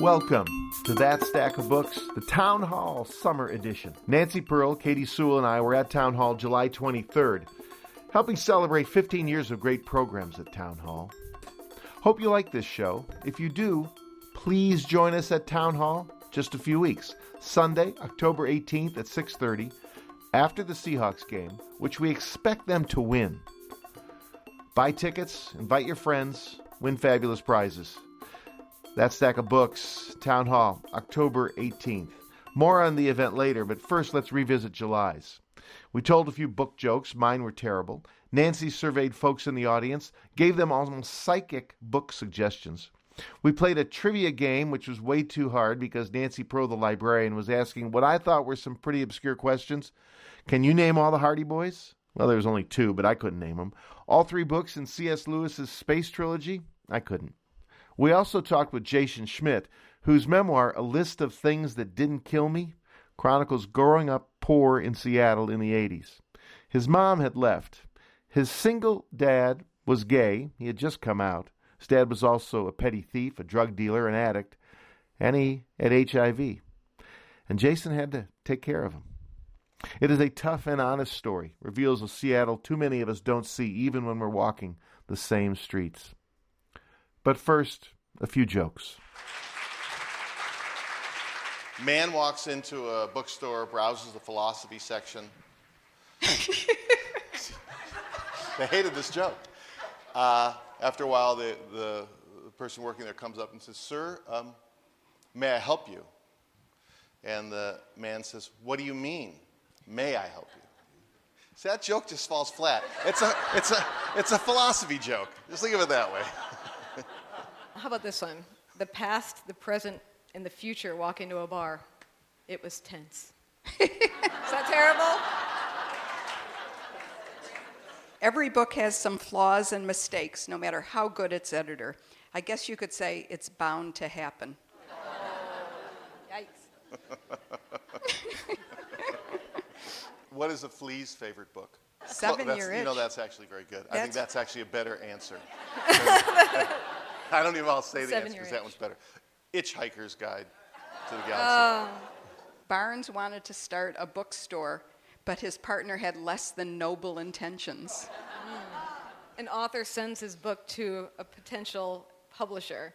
Welcome to That Stack of Books, the Town Hall Summer Edition. Nancy Pearl, Katie Sewell, and I were at Town Hall July 23rd, helping celebrate 15 years of great programs at Town Hall. Hope you like this show. If you do, please join us at Town Hall just a few weeks. Sunday, October 18th at 6:30, after the Seahawks game, which we expect them to win. Buy tickets, invite your friends, win fabulous prizes. That stack of books, Town Hall, October 18th. More on the event later, but first let's revisit July's. We told a few book jokes, mine were terrible. Nancy surveyed folks in the audience, gave them almost psychic book suggestions. We played a trivia game, which was way too hard because Nancy Pearl, the librarian, was asking what I thought were some pretty obscure questions. Can you name all the Hardy Boys? Well, there was only two, but I couldn't name them. All three books in C.S. Lewis's Space Trilogy? I couldn't. We also talked with Jason Schmidt, whose memoir, A List of Things That Didn't Kill Me, chronicles growing up poor in Seattle in the 80s. His mom had left. His single dad was gay. He had just come out. His dad was also a petty thief, a drug dealer, an addict, and he had HIV. And Jason had to take care of him. It is a tough and honest story, reveals a Seattle too many of us don't see even when we're walking the same streets. But first, a few jokes. Man walks into a bookstore, browses the philosophy section. they hated this joke. Uh, after a while, the, the, person working there comes up and says, Sir, um, may I help you? And the man says, What do you mean, may I help you? See, that joke just falls flat. It's a, it's a, it's a philosophy joke. Just think of it that way. How about this one? The past, the present, and the future walk into a bar. It was tense. Is that terrible? Every book has some flaws and mistakes, no matter how good its editor. I guess you could say it's bound to happen. Yikes. what is a flea's favorite book? Seven well, Year You know, that's actually very good. I think That's- that's actually a better answer. I don't even want to say the answer because that one's better. Hitchhiker's Guide to the um, Galaxy. Barnes wanted to start a bookstore, but his partner had less than noble intentions. Hmm. An author sends his book to a potential publisher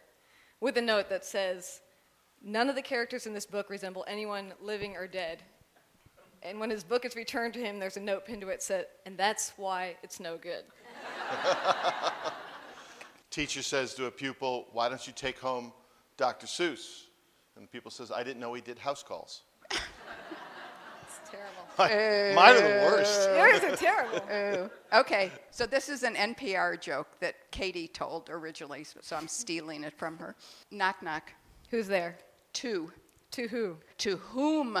with a note that says, None of the characters in this book resemble anyone living or dead. And when his book is returned to him, there's a note pinned to it that said, and that's why it's no good. Teacher says to a pupil, "Why don't you take home Dr. Seuss?" And the pupil says, "I didn't know he did house calls." It's terrible. Mine are the worst. Yours are terrible. Okay, so this is an NPR joke that Katie told originally, so, so I'm stealing it from her. Knock, knock. Who's there? To. To who? To whom?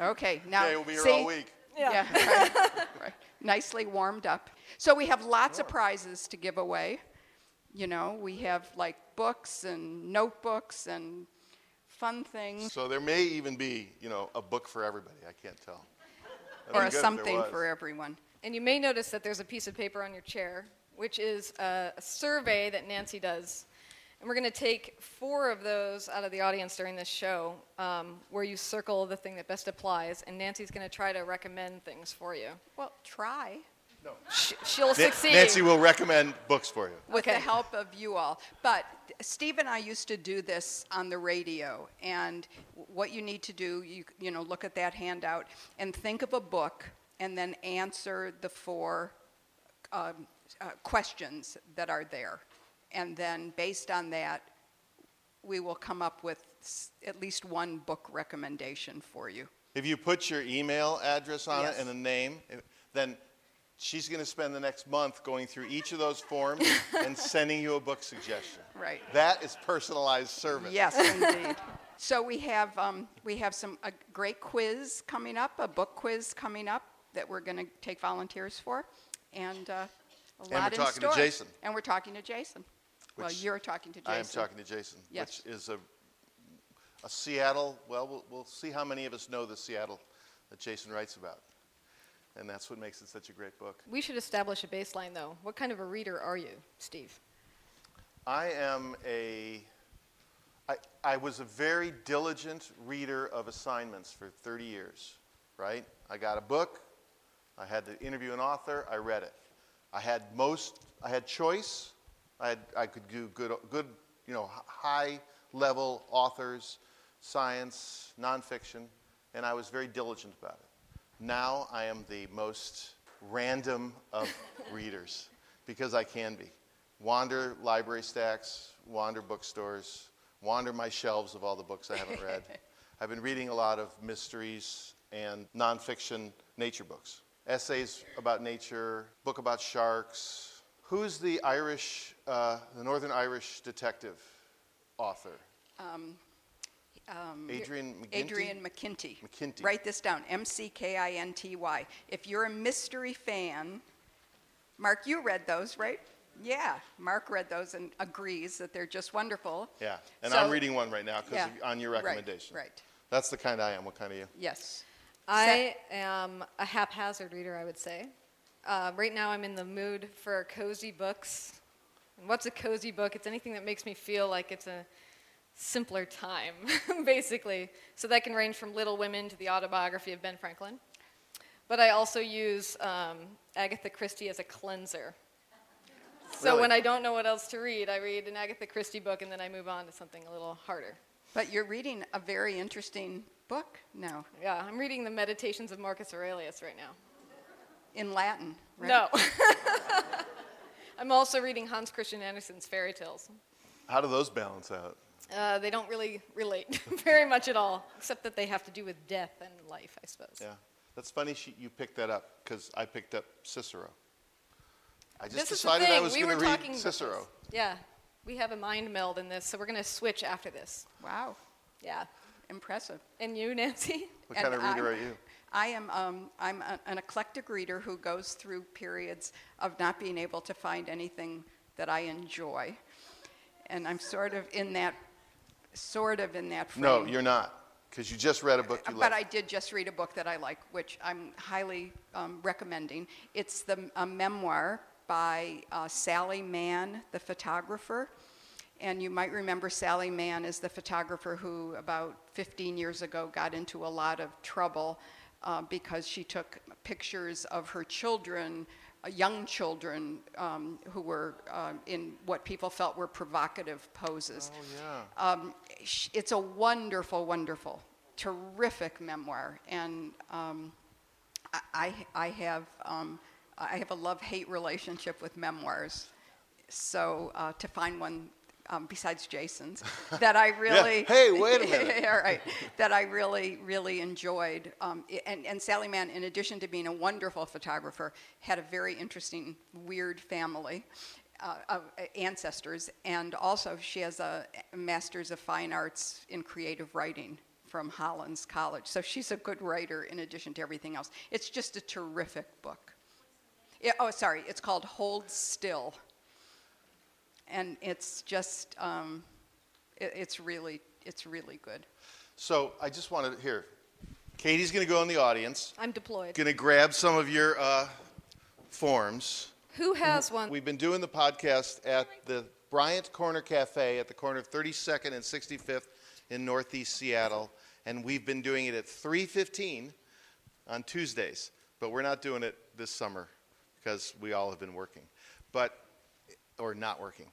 Okay, now. Okay, we'll be here see? all week. Yeah. right, right. Nicely warmed up. So we have lots of prizes to give away. You know, we have like books and notebooks and fun things, So there may even be, you know, a book for everybody. I can't tell. That'd or a good if there something for everyone. And you may notice that there's a piece of paper on your chair, which is a, a survey that Nancy does. And we're going to take four of those out of the audience during this show, um, where you circle the thing that best applies, and Nancy's going to try to recommend things for you. Well, try Sh- she'll Na- succeed. Nancy will recommend books for you. with Okay. the help of you all. But Steve and I used to do this on the radio, and what you need to do, you you know, look at that handout and think of a book, and then answer the four um, uh, questions that are there, and then based on that, we will come up with s- at least one book recommendation for you. If you put your email address on Yes. it and a name, eh, then she's going to spend the next month going through each of those forms and sending you a book suggestion. Right. That is personalized service. Yes, indeed. So we have um, we have some a great quiz coming up, a book quiz coming up that we're going to take volunteers for, and uh, a And lot we're in talking to store. Jason. And we're talking to Jason. Well, you're talking to Jason. I am talking to Jason, Yes. which is a, a Seattle. Well, well, we'll see how many of us know the Seattle that Jason writes about. And that's what makes it such a great book. We should establish a baseline, though. What kind of a reader are you, Steve? I am a. I, I was a very diligent reader of assignments for 30 years, right? I got a book, I had to interview an author, I read it. I had most, I had choice, I, had, I could do good, good, you know, high level authors, science, nonfiction, and I was very diligent about it. Now I am the most random of readers because I can be. Wander library stacks, wander bookstores, wander my shelves of all the books I haven't read. I've been reading a lot of mysteries and nonfiction nature books, essays about nature, book about sharks. Who's the Irish, uh, the Northern Irish detective author? Um, Adrian McGinty? Adrian McKinty. McKinty. Write this down M C K I N T Y. If you're a mystery fan, Mark, you read those, right? Yeah, Mark read those and agrees that they're just wonderful. Yeah, and So- I'm reading one right now because Yeah, on your right, recommendation. right. That's the kind I am. What kind are you? Yes. I am a haphazard reader, I would say. Uh, right now, I'm in the mood for cozy books. And what's a cozy book? It's anything that makes me feel like it's a simpler time, basically. So that can range from Little Women to the autobiography of Ben Franklin. But I also use um, Agatha Christie as a cleanser. So Really? when I don't know what else to read, I read an Agatha Christie book and then I move on to something a little harder. But you're reading a very interesting book now Yeah, I'm reading the Meditations of Marcus Aurelius right now. In Latin, right? No. I'm also reading Hans Christian Andersen's fairy tales. How do those balance out? Uh, they don't really relate very much at all, except that they have to do with death and life, I suppose. Yeah, that's funny. She, you picked that up because I picked up Cicero. I just This decided. I was we going to read Cicero. Yeah, we have a mind meld in this, so we're going to switch after this. Wow, Yeah. impressive. And you, Nancy? What And kind of reader I'm- are you? I am um, I'm a, an eclectic reader who goes through periods of not being able to find anything that I enjoy, and I'm sort of in that sort of in that frame. No, you're not, because you just read a book you But love. I did just read a book that I like, which I'm highly um, recommending. It's the a memoir by uh, Sally Mann, the photographer. And you might remember Sally Mann is the photographer who, about 15 years ago, got into a lot of trouble uh, because she took pictures of her children, uh, young children, um, who were uh, in what people felt were provocative poses. oh yeah. Um, sh- it's a wonderful, wonderful, terrific memoir, and um, I, I have um, I have a love-hate relationship with memoirs. So uh, to find one um, besides Jason's that I really Hey, wait a minute. all right that I really really enjoyed, um, and and Sally Mann, in addition to being a wonderful photographer, had a very interesting, weird family. Uh, of uh, ancestors, and also she has a master's of fine arts in creative writing from Hollins College. So she's a good writer in addition to everything else. It's just a terrific book. Yeah, oh, sorry, it's called Hold Still. And it's just, um, it, it's really, it's really good. So I just wanted to hear. Katie's going to go in the audience. I'm deployed. Going to grab some of your uh, forms. Who has one? We've been doing the podcast at the Bryant Corner Cafe at the corner of 32nd and 65th in Northeast Seattle, and we've been doing it at 3:15 on Tuesdays. But we're not doing it this summer because we all have been working, but or not working.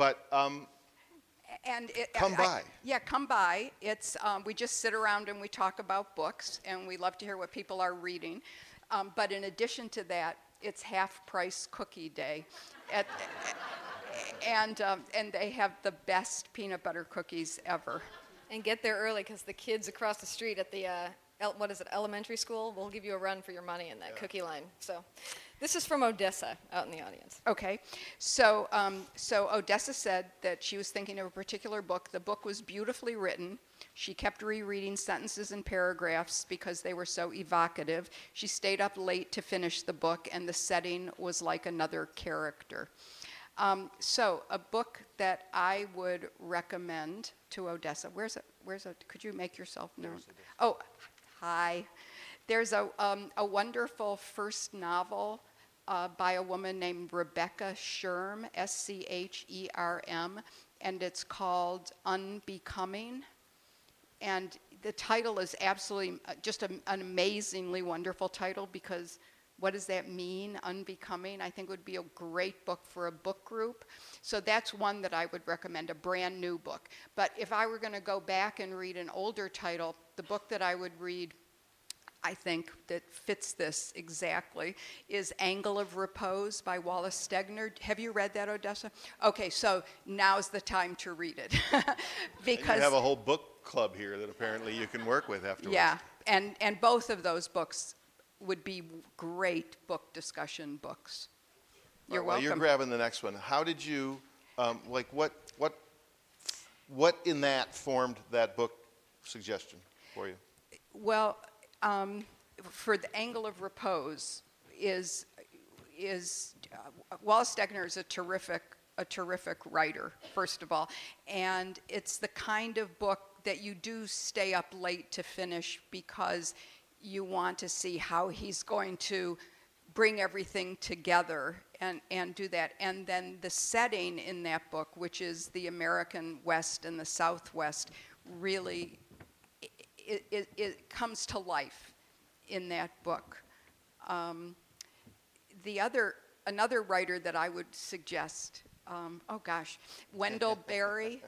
But um, And it, Come I- by. yeah, come by. It's um, we just sit around and we talk about books, and we love to hear what people are reading. Um, but in addition to that, it's half price cookie day, at, and um, and they have the best peanut butter cookies ever. and get there early because the kids across the street at the uh, el- what is it elementary school will give you a run for your money in that cookie line so this is from odessa out in the audience Okay, so um, so Odessa said that she was thinking of a particular book. The book was beautifully written. She kept rereading sentences and paragraphs because they were so evocative. She stayed up late to finish the book, and the setting was like another character. Um, so, a book that I would recommend to Odessa. Where's it? Where's it? Could you make yourself known? Oh, hi. There's a, um, a wonderful first novel uh, by a woman named Rebecca Scherm, S C H E R M, and it's called Unbecoming. And the title is absolutely uh, just a, an amazingly wonderful title because what does that mean, unbecoming? I think would be a great book for a book group. So that's one that I would recommend, a brand new book. But if I were going to go back and read an older title, the book that I would read I think that fits this exactly is Angle of Repose by Wallace Stegner. Have you read that, Odessa? Okay, so now's the time to read it because you have a whole book club here that apparently you can work with afterwards. Yeah, and and both of those books would be great book discussion books. You're right, welcome. you're grabbing the next one. How did you, um, like, what what what in that formed that book suggestion for you? Well, um, for the angle of repose is is uh, Wallace Stegner is a terrific a terrific writer first of all and it's the kind of book that you do stay up late to finish because you want to see how he's going to bring everything together and, and do that. And then the setting in that book, which is the American West and the Southwest, really it, it, it comes to life in that book. Um, the other, another writer that I would suggest, um, oh gosh, Wendell Berry.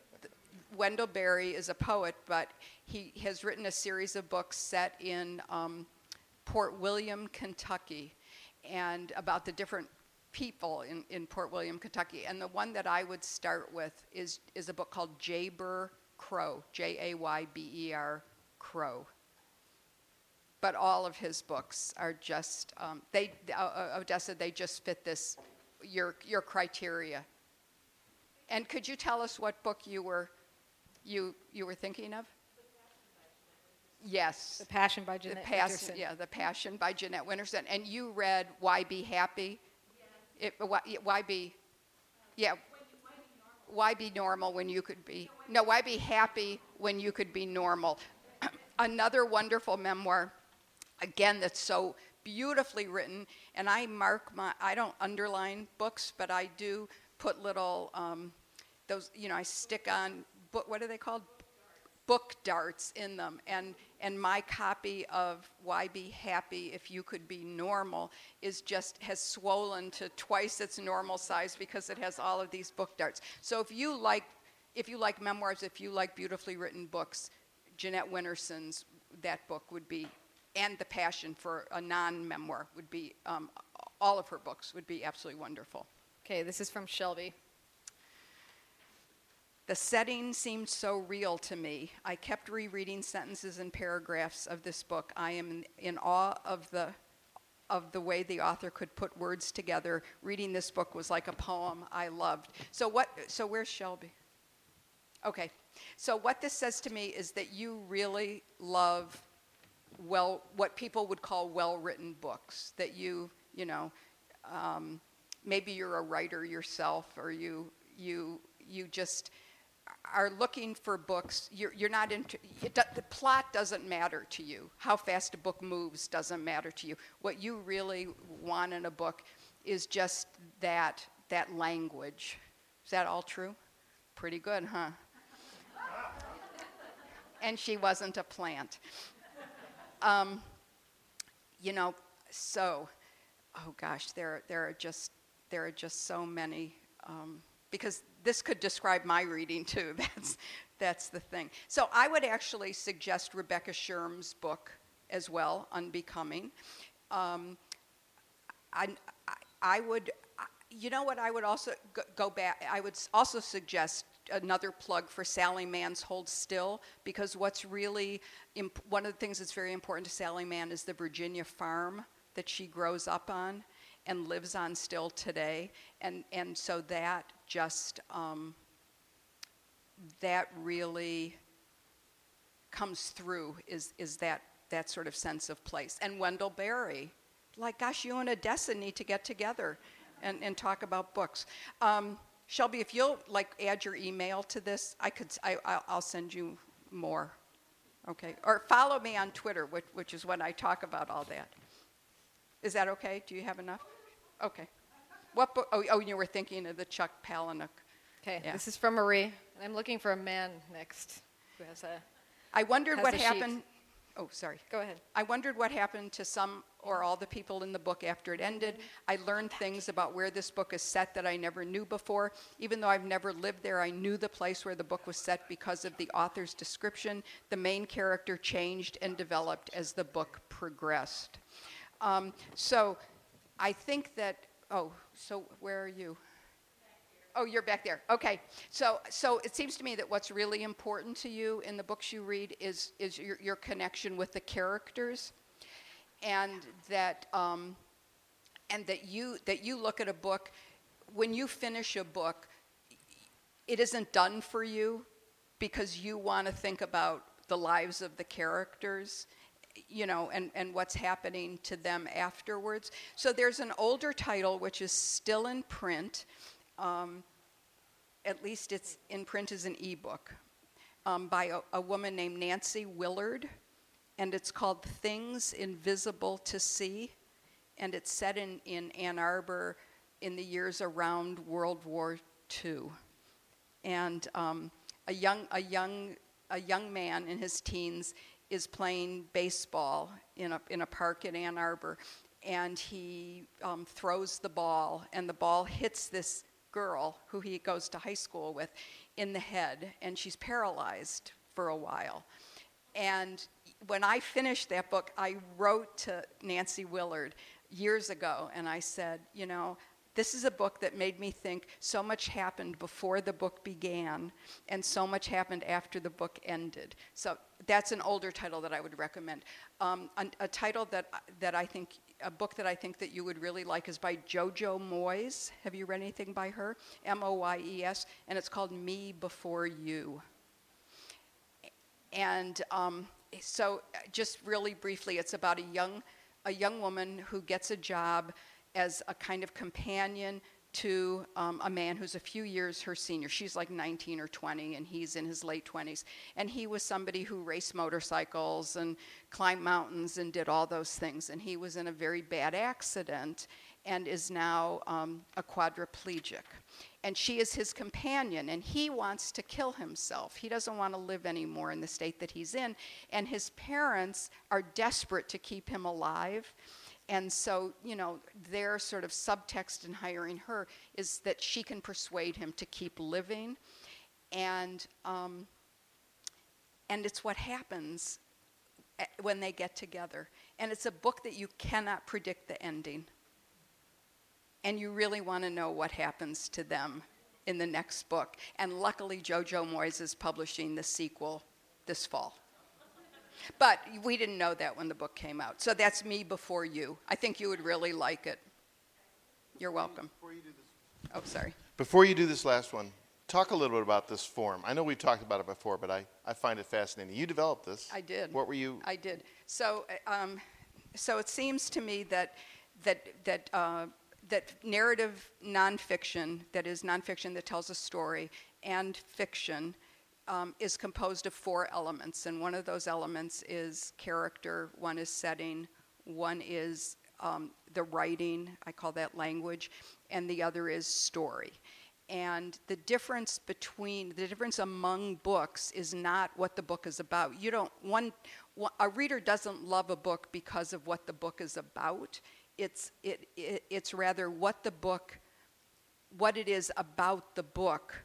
Wendell Berry is a poet, but he has written a series of books set in um, Port William, Kentucky, and about the different people in, in Port William, Kentucky. And the one that I would start with is, is a book called Jayber Crow, J A Y B E R Crow. But all of his books are just, um, they, uh, uh, Odessa, they just fit this, your, your criteria. And could you tell us what book you were, you, you were thinking of? Yes. The Passion by Jeanette the Winterson. Yeah, The Passion by Jeanette Winterson. And you read Why Be Happy? Yeah. It, why, why Be, yeah. Why be normal when you could be, no, why be happy when you could be normal? Another wonderful memoir, again, that's so beautifully written. And I mark my, I don't underline books, but I do put little, um, those, you know, I stick on, book, what are they called? Book darts in them. And and my copy of Why Be Happy If You Could Be Normal is just has swollen to twice its normal size because it has all of these book darts. So if you like if you like memoirs, if you like beautifully written books, Jeanette Winterson's that book would be and the passion for a non-memoir would be um, all of her books would be absolutely wonderful. Okay, this is from Shelby. The setting seemed so real to me. I kept rereading sentences and paragraphs of this book. I am in, in awe of the of the way the author could put words together. Reading this book was like a poem I loved. So what so where's Shelby? Okay. So what this says to me is that you really love well what people would call well-written books. That you, you know, um, maybe you're a writer yourself or you you you just are looking for books, you're, you're not into, the plot doesn't matter to you. How fast a book moves doesn't matter to you. What you really want in a book is just that, that language. Is that all true? Pretty good, huh? And she wasn't a plant. Um, you know, so, oh gosh, there, there are just, there are just so many, um, because this could describe my reading too. That's, that's the thing. So I would actually suggest Rebecca Scherm's book as well, Unbecoming. Um, I, I, would, you know what, I would also go back, I would also suggest another plug for Sally Mann's Hold Still, because what's really, imp- one of the things that's very important to Sally Mann is the Virginia farm that she grows up on and lives on still today. And, and so that just, um, that really comes through is, is that, that sort of sense of place. And Wendell Berry, like, gosh, you and Odessa need to get together and, and talk about books. Um, Shelby, if you'll like add your email to this, I could, I, I'll send you more. Okay, or follow me on Twitter, which, which is when I talk about all that. Is that okay? Do you have enough? Okay. What book? Oh, oh, you were thinking of the Chuck Palahniuk. Okay, Yeah. this is from Marie, and I'm looking for a man next who has a. I wondered what a sheet. Oh, sorry. Go ahead. I wondered what happened to some or all the people in the book after it ended. I learned things about where this book is set that I never knew before. Even though I've never lived there, I knew the place where the book was set because of the author's description. The main character changed and developed as the book progressed. Um, so I think that, oh, so where are you? Oh, you're back there. Okay. So, so it seems to me that what's really important to you in the books you read is, is your, your connection with the characters, and that, um, and that you that you look at a book. When you finish a book, it isn't done for you because you want to think about the lives of the characters you know and, and what's happening to them afterwards so there's an older title which is still in print um, at least it's in print as an ebook um, by a, a woman named nancy willard and it's called things invisible to see and it's set in, in ann arbor in the years around world war ii and um, a young a young a young man in his teens is playing baseball in a in a park in Ann Arbor, and he um, throws the ball, and the ball hits this girl who he goes to high school with in the head, and she's paralyzed for a while. And when I finished that book, I wrote to Nancy Willard years ago, and I said, you know, this is a book that made me think so much happened before the book began, and so much happened after the book ended. So that's an older title that I would recommend. Um, a, a title that that I think a book that I think that you would really like is by Jojo Moyes. Have you read anything by her? M O Y E S, and it's called Me Before You. And um, so, just really briefly, it's about a young, a young woman who gets a job as a kind of companion to um, a man who's a few years her senior. She's like 19 or 20, and he's in his late 20s. And he was somebody who raced motorcycles and climbed mountains and did all those things. And he was in a very bad accident and is now um, a quadriplegic. And she is his companion, and he wants to kill himself. He doesn't want to live anymore in the state that he's in. And his parents are desperate to keep him alive. And so, you know, their sort of subtext in hiring her is that she can persuade him to keep living. And, um, and it's what happens when they get together. And it's a book that you cannot predict the ending. And you really want to know what happens to them in the next book. And luckily, JoJo Moyes is publishing the sequel this fall. But we didn't know that when the book came out. So that's me before you. I think you would really like it. You're welcome. Before you do this. Oh, sorry. Before you do this last one, talk a little bit about this form. I know we've talked about it before, but I, I find it fascinating. You developed this. I did. What were you? I did. So, um, so it seems to me that that that uh, that narrative nonfiction, that is nonfiction that tells a story, and fiction, um, is composed of four elements, and one of those elements is character. One is setting. One is um, the writing. I call that language, and the other is story. And the difference between the difference among books is not what the book is about. You don't one, a reader doesn't love a book because of what the book is about. It's it, it it's rather what the book what it is about the book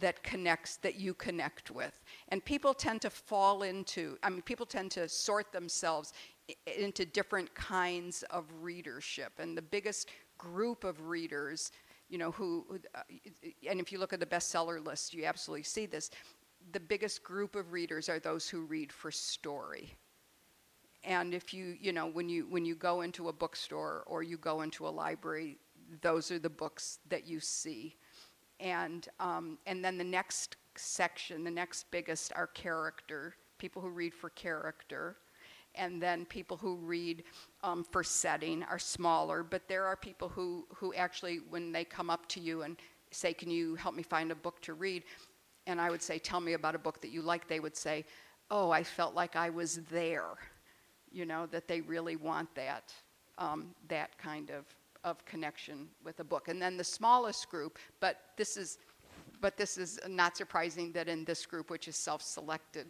that connects that you connect with. And people tend to fall into i mean people tend to sort themselves into different kinds of readership. And the biggest group of readers you know who uh, and if you look at the bestseller list you absolutely see this. The biggest group of readers are those who read for story. And if you you know when you when you go into a bookstore or you go into a library those are the books that you see and um, and then the next section the next biggest are character people who read for character. And then people who read um, for setting are smaller but there are people who who actually when they come up to you and say can you help me find a book to read? And i would say tell me about a book that you like they would say oh i felt like i was there you know that they really want that um, that kind of of connection with a book. And then the smallest group, but this is, but this is not surprising that in this group, which is self-selected,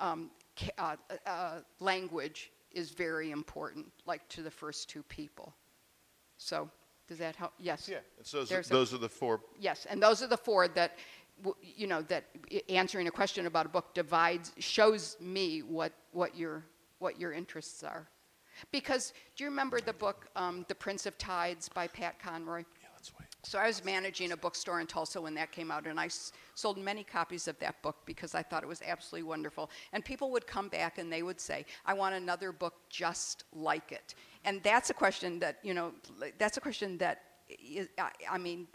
um, uh, uh, language is very important, like to the first two people. So, does that help? Yes. Yeah. So those, There's a- are the four. Yes, and those are the four that, you know, that answering a question about a book divides, shows me what, what, your, what your interests are. Because do you remember the book, um, The Prince of Tides by Pat Conroy? Yeah, let's wait. So I was managing a bookstore in Tulsa when that came out, and I s- sold many copies of that book because I thought it was absolutely wonderful. And people would come back and they would say, "I want another book just like it." And that's a question that you know, that's a question that is, I, I mean,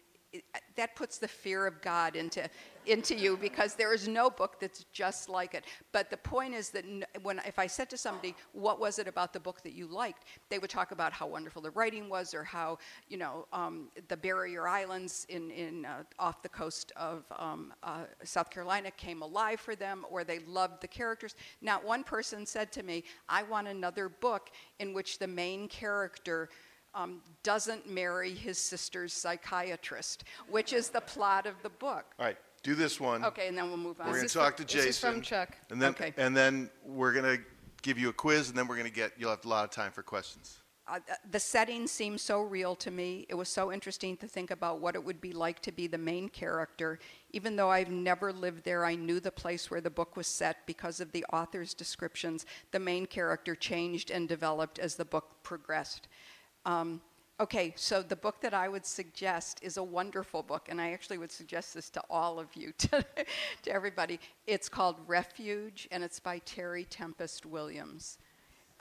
that puts the fear of God into into you because there is no book that's just like it. But the point is that when if I said to somebody, "What was it about the book that you liked?" they would talk about how wonderful the writing was, or how you know um, the Barrier Islands in in uh, off the coast of um, uh, South Carolina came alive for them, or they loved the characters. Not one person said to me, "I want another book in which the main character." Um, doesn't marry his sister's psychiatrist, which is the plot of the book. All right. Do this one. Okay, and then we'll move on. We're going to talk from- to this is from Chuck. And then, Okay. and then we're going to give you a quiz, and then we're going to get. You'll have a lot of time for questions. uh, uh, the setting seemed so real to me. It was so interesting to think about what it would be like to be the main character. Even though I've never lived there, I knew the place where the book was set because of the author's descriptions. The main character changed and developed as the book progressed. Um, okay, so the book that I would suggest is a wonderful book, and I actually would suggest this to all of you, to, to everybody. It's called Refuge, and it's by Terry Tempest Williams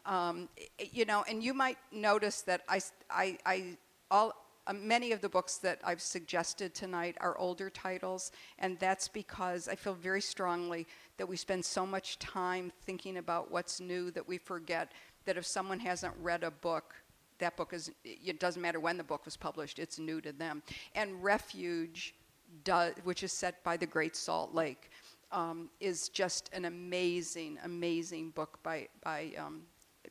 um, you know, and you might notice that I, I, all, uh, many of the books that I've suggested tonight are older titles, and that's because I feel very strongly that we spend so much time thinking about what's new that we forget that if someone hasn't read a book, that book is, it doesn't matter when the book was published, it's new to them. And Refuge, does, which is set by the Great Salt Lake, um, is just an amazing, amazing book by, by, um,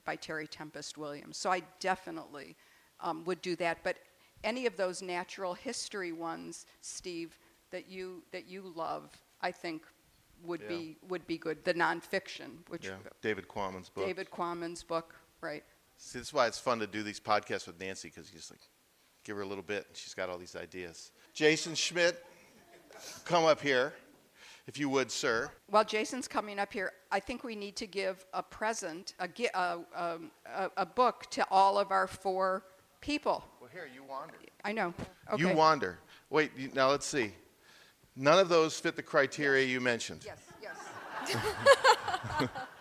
by Terry Tempest Williams. So I definitely um, would do that. But any of those natural history ones, Steve, that you, that you love, I think would, Yeah. be, would be good. The nonfiction, which Yeah. David Quammen's book. David Quammen's book, right? See, this is why it's fun to do these podcasts with Nancy because you just like give her a little bit, and she's got all these ideas. Jason Schmidt, come up here, if you would, sir. While Jason's coming up here, I think we need to give a present, a, a, um, a, a book to all of our four people. Well, here you wander. I know. Okay. You wander. Wait, you, now let's see. None of those fit the criteria you mentioned. Yes, yes.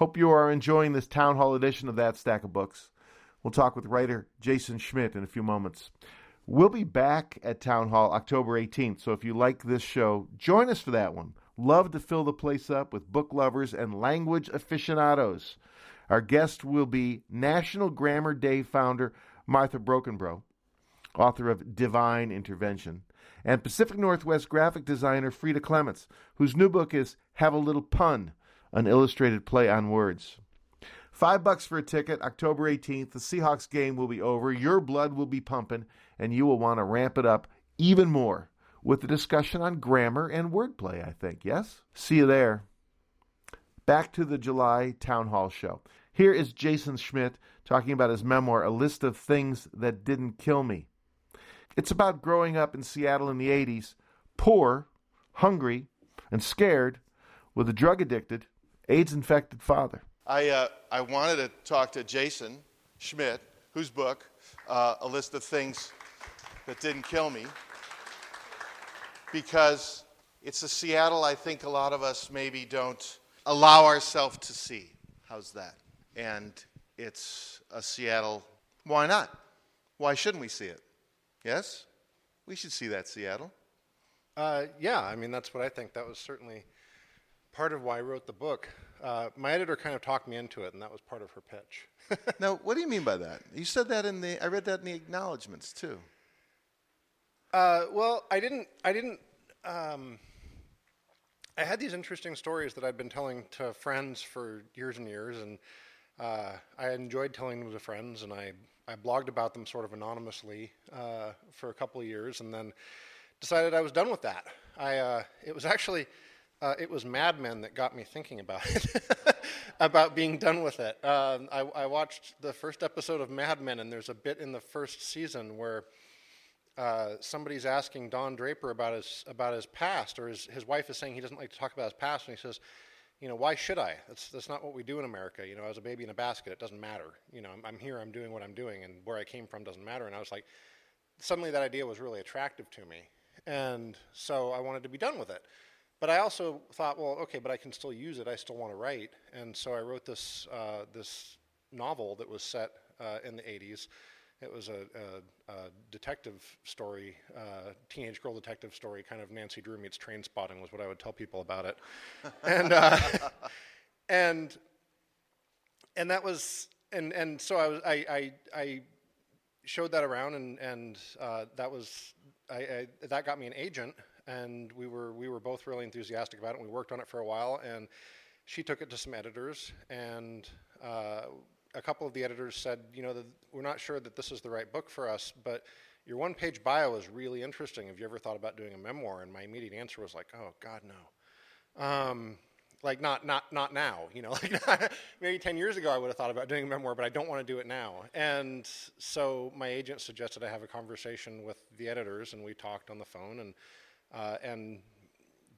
Hope you are enjoying this town hall edition of That Stack of Books. We'll talk with writer Jason Schmidt in a few moments. We'll be back at Town Hall October 18th, so if you like this show, join us for that one. Love to fill the place up with book lovers and language aficionados. Our guest will be National Grammar Day founder Martha Brockenbrough, author of Divine Intervention, and Pacific Northwest graphic designer Frida Clements, whose new book is Have a Little Pun, an illustrated play on words. Five bucks for a ticket, October 18th. The Seahawks game will be over. Your blood will be pumping, and you will want to ramp it up even more with a discussion on grammar and wordplay, I think. Yes? See you there. Back to the July Town Hall show. Here is Jason Schmidt talking about his memoir, A List of Things That Didn't Kill Me. It's about growing up in Seattle in the 80s, poor, hungry, and scared, with a drug addicted, AIDS infected father. I, uh, I wanted to talk to Jason Schmidt, whose book, uh, A List of Things That Didn't Kill Me, because it's a Seattle I think a lot of us maybe don't allow ourselves to see. How's that? And it's a Seattle, why not? Why shouldn't we see it? Yes? We should see that Seattle. Uh, yeah, I mean, that's what I think. That was certainly part of why I wrote the book. Uh, my editor kind of talked me into it, and that was part of her pitch. Now, what do you mean by that? You said that in the, I read that in the acknowledgments too. uh, well, I didn't. I didn't. Um, I had these interesting stories that I'd been telling to friends for years and years, and uh, I enjoyed telling them to friends, and I, I blogged about them sort of anonymously uh, for a couple of years, and then decided I was done with that. I, uh, it was actually, uh, it was Mad Men that got me thinking about it, about being done with it. Um, I, I watched the first episode of Mad Men, and there's a bit in the first season where uh, somebody's asking Don Draper about his about his past, or his his wife is saying he doesn't like to talk about his past, and he says, you know, why should I? That's that's not what we do in America. You know, as a baby in a basket, it doesn't matter. You know, I'm, I'm here, I'm doing what I'm doing, and where I came from doesn't matter. And I was like, suddenly that idea was really attractive to me, and so I wanted to be done with it. But I also thought, well, okay, but I can still use it. I still want to write, and so I wrote this uh, this novel that was set uh, in the 80s it was a, a, a detective story, uh, teenage girl detective story, kind of Nancy Drew meets Train Spotting was what I would tell people about it, and uh, and and that was and and so I was I I, I showed that around and and uh, that was I, I, that got me an agent and we were we were both really enthusiastic about it. and We worked on it for a while and she took it to some editors and uh, a couple of the editors said, you know, the, we're not sure that this is the right book for us, but your one page bio is really interesting. Have you ever thought about doing a memoir? And my immediate answer was like, oh, God, no. Um, like not not not now you know like maybe 10 years ago i would have thought about doing a memoir but i don't want to do it now and so my agent suggested i have a conversation with the editors and we talked on the phone and uh, and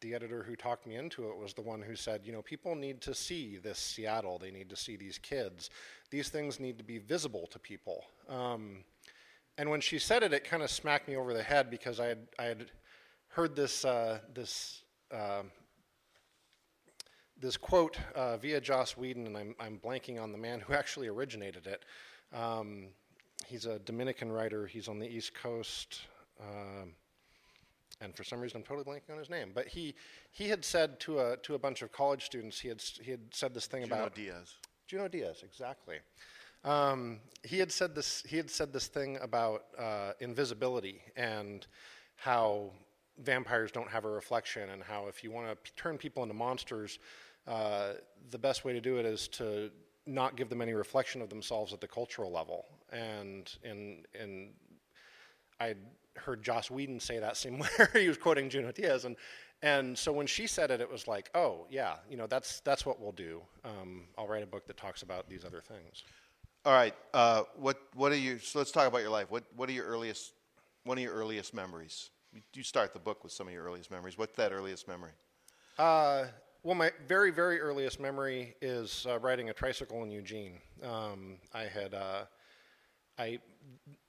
the editor who talked me into it was the one who said, you know, people need to see this Seattle. They need to see these kids. These things need to be visible to people. Um, and when she said it, it kind of smacked me over the head because I had, I had heard this, uh, this, uh, this quote uh, via Joss Whedon, and I'm, I'm blanking on the man who actually originated it. Um, he's a Dominican writer. He's on the East Coast. Um, and for some reason I'm totally blanking on his name. But he he had said to a to a bunch of college students, he had he had said this thing Junot about Diaz. Junot Diaz, exactly. Um, he had said this he had said this thing about uh, invisibility and how vampires don't have a reflection and how if you want to p- turn people into monsters, uh, the best way to do it is to not give them any reflection of themselves at the cultural level. And in in I heard Joss Whedon say that same where he was quoting Junot Diaz, and and so when she said it, it was like, oh yeah, you know that's that's what we'll do. Um, I'll write a book that talks about these other things. All right. Uh, what what are you? So let's talk about your life. What what are your earliest one of your earliest memories? You start the book with some of your earliest memories. What's that earliest memory? Uh, well, my very very earliest memory is uh, riding a tricycle in Eugene. Um, I had. Uh, I,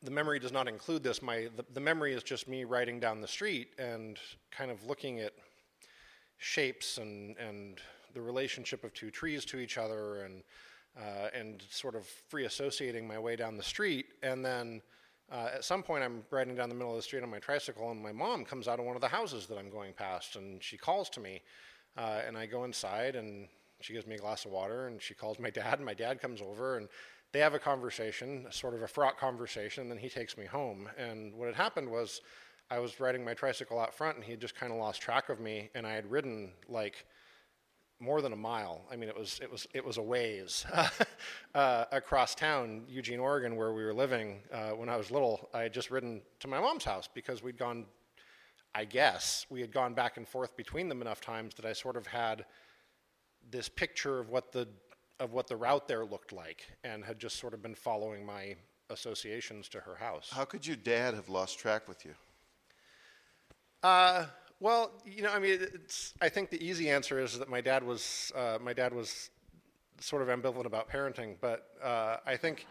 the memory does not include this. My, the, the, memory is just me riding down the street and kind of looking at shapes and, and the relationship of two trees to each other and, uh, and sort of free associating my way down the street. And then uh, at some point, I'm riding down the middle of the street on my tricycle, and my mom comes out of one of the houses that I'm going past, and she calls to me. Uh, and I go inside, and she gives me a glass of water, and she calls my dad, and my dad comes over, and they have a conversation, sort of a fraught conversation, and then he takes me home. And what had happened was I was riding my tricycle out front, and he had just kind of lost track of me, and I had ridden like more than a mile. I mean, it was it was it was a ways uh, across town, Eugene, Oregon, where we were living uh, when I was little. I had just ridden to my mom's house because we'd gone. I guess we had gone back and forth between them enough times that I sort of had this picture of what the of what the route there looked like and had just sort of been following my associations to her house. How could your dad have lost track with you? Uh, well, you know, I mean, it's, I think the easy answer is that my dad was uh, my dad was sort of ambivalent about parenting, but uh, I think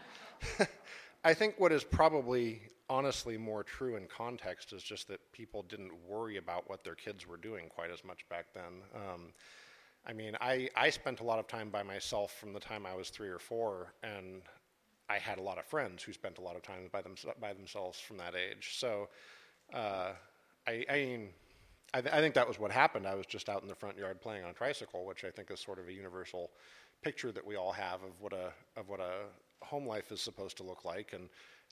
I think what is probably honestly more true in context is just that people didn't worry about what their kids were doing quite as much back then. Um, I mean, I, I spent a lot of time by myself from the time I was three or four, and I had a lot of friends who spent a lot of time by, them, by themselves from that age. So, uh, I, I mean, I, th- I, think that was what happened. I was just out in the front yard playing on a tricycle, which I think is sort of a universal picture that we all have of what a of what a home life is supposed to look like. And